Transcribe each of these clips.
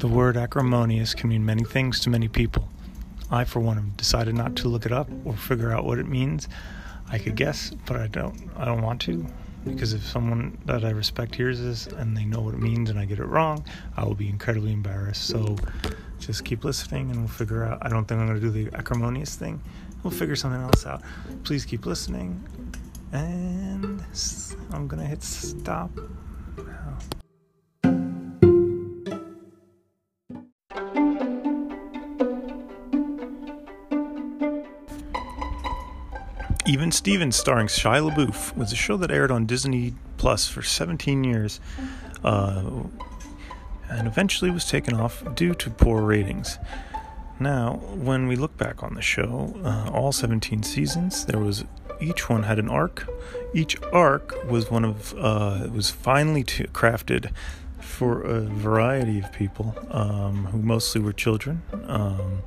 The word acrimonious can mean many things to many people. I, for one, have decided not to look it up or figure out what it means. I could guess, but I don't. I don't want to, because if someone that I respect hears this and they know what it means and I get it wrong, I will be incredibly embarrassed. So, just keep listening and we'll figure out. I don't think I'm going to do the acrimonious thing. We'll figure something else out. Please keep listening, and I'm going to hit stop. Even Stevens, starring Shia LaBeouf, was a show that aired on Disney Plus for 17 years uh, and eventually was taken off due to poor ratings. Now, when we look back on the show, uh, all 17 seasons, there was each one had an arc. Each arc was one of uh, was finely t- crafted for a variety of people um, who mostly were children. Um,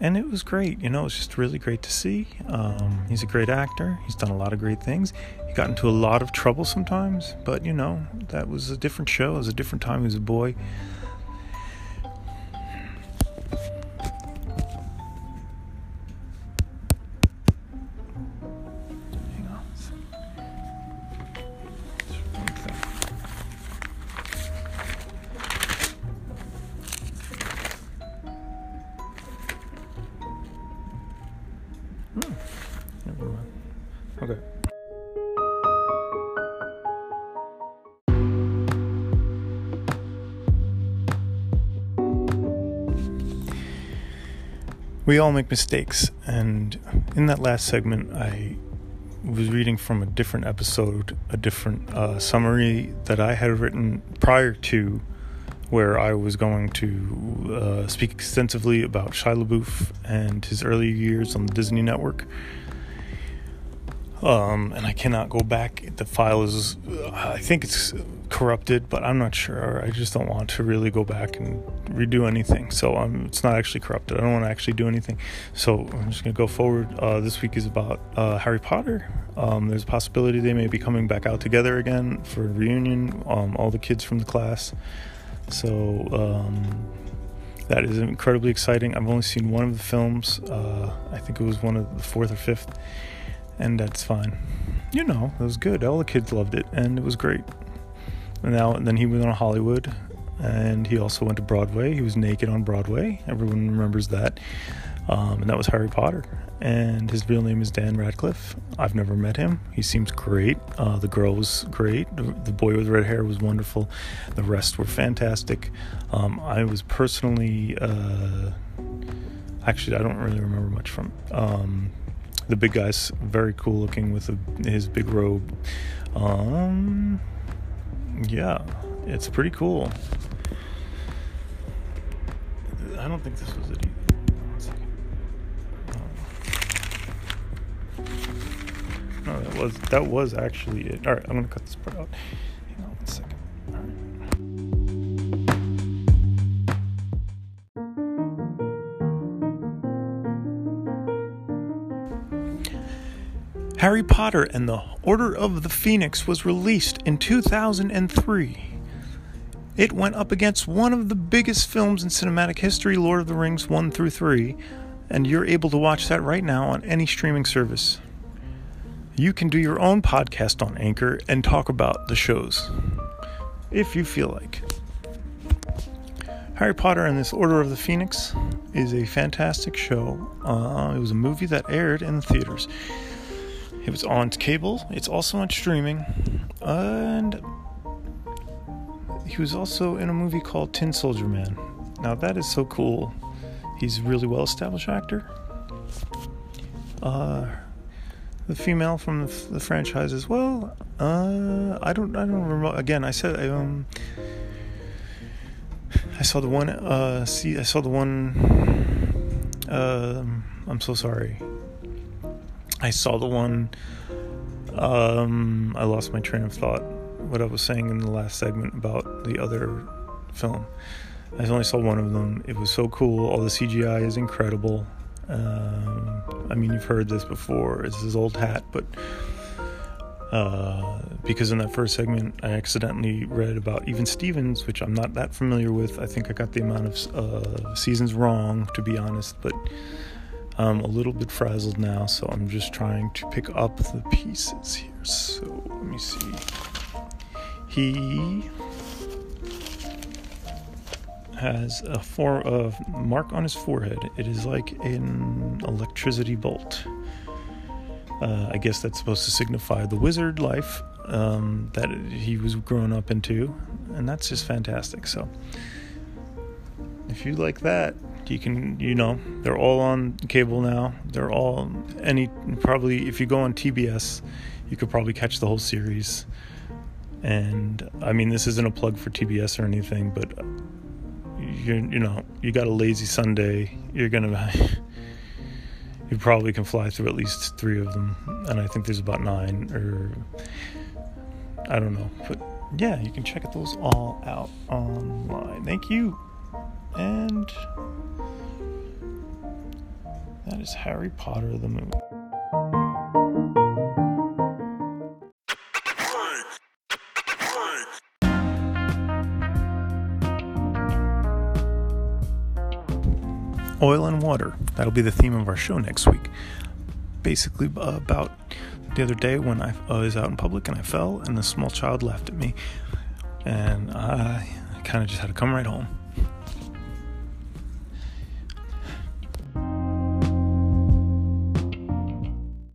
and it was great. You know, it was just really great to see. Um, he's a great actor. He's done a lot of great things. He got into a lot of trouble sometimes, but you know, that was a different show. It was a different time. He was a boy. Okay. We all make mistakes, and in that last segment, I was reading from a different episode, a different uh, summary that I had written prior to where I was going to uh, speak extensively about Shia LaBeouf and his early years on the Disney Network. Um, and I cannot go back. The file is, uh, I think it's corrupted, but I'm not sure. I just don't want to really go back and redo anything. So um, it's not actually corrupted. I don't want to actually do anything. So I'm just going to go forward. Uh, this week is about uh, Harry Potter. Um, there's a possibility they may be coming back out together again for a reunion. Um, all the kids from the class. So um, that is incredibly exciting. I've only seen one of the films. Uh, I think it was one of the fourth or fifth and that's fine. You know, it was good. All the kids loved it, and it was great. And now, and then he went on Hollywood, and he also went to Broadway. He was naked on Broadway. Everyone remembers that. Um, and that was Harry Potter. And his real name is Dan Radcliffe. I've never met him. He seems great. Uh, the girl was great. The, boy with red hair was wonderful. The rest were fantastic. Um, I was personally, uh, actually, I don't really remember much from. Um, the big guy's very cool looking with a, his big robe. Um, yeah, it's pretty cool. I don't think this was it either. No, that was that was actually it. All right, I'm gonna cut this part out. Hang on one second. All right. Harry Potter and the Order of the Phoenix was released in 2003. It went up against one of the biggest films in cinematic history, Lord of the Rings 1 through 3, and you're able to watch that right now on any streaming service. You can do your own podcast on Anchor and talk about the shows if you feel like. Harry Potter and this Order of the Phoenix is a fantastic show. Uh, it was a movie that aired in the theaters. It was on cable. It's also on streaming, and he was also in a movie called Tin Soldier Man. Now that is so cool. He's a really well established actor. Uh, the female from the, the franchise as well. Uh, I don't. I don't remember. Again, I said um. I saw the one. Uh, see, I saw the one. Uh, I'm so sorry. I saw the one. Um, I lost my train of thought. What I was saying in the last segment about the other film. I only saw one of them. It was so cool. All the CGI is incredible. Um, I mean, you've heard this before. It's his old hat, but Uh, because in that first segment, I accidentally read about Even Stevens, which I'm not that familiar with. I think I got the amount of uh, seasons wrong, to be honest, but I'm a little bit frazzled now, so I'm just trying to pick up the pieces here. So let me see. He has a for a mark on his forehead. It is like an electricity bolt. Uh, I guess that's supposed to signify the wizard life um, that he was grown up into, and that's just fantastic. So, if you like that, you can, you know, they're all on cable now. They're all any probably if you go on TBS, you could probably catch the whole series. And I mean, this isn't a plug for TBS or anything, but you you know you got a lazy Sunday, you're gonna you probably can fly through at least three of them, and I think there's about nine or I don't know, but yeah, you can check those all out online. Thank you, and that is Harry Potter the movie. Oil and water. That'll be the theme of our show next week. Basically, uh, about the other day when I was out in public and I fell, and a small child laughed at me, and I kind of just had to come right home.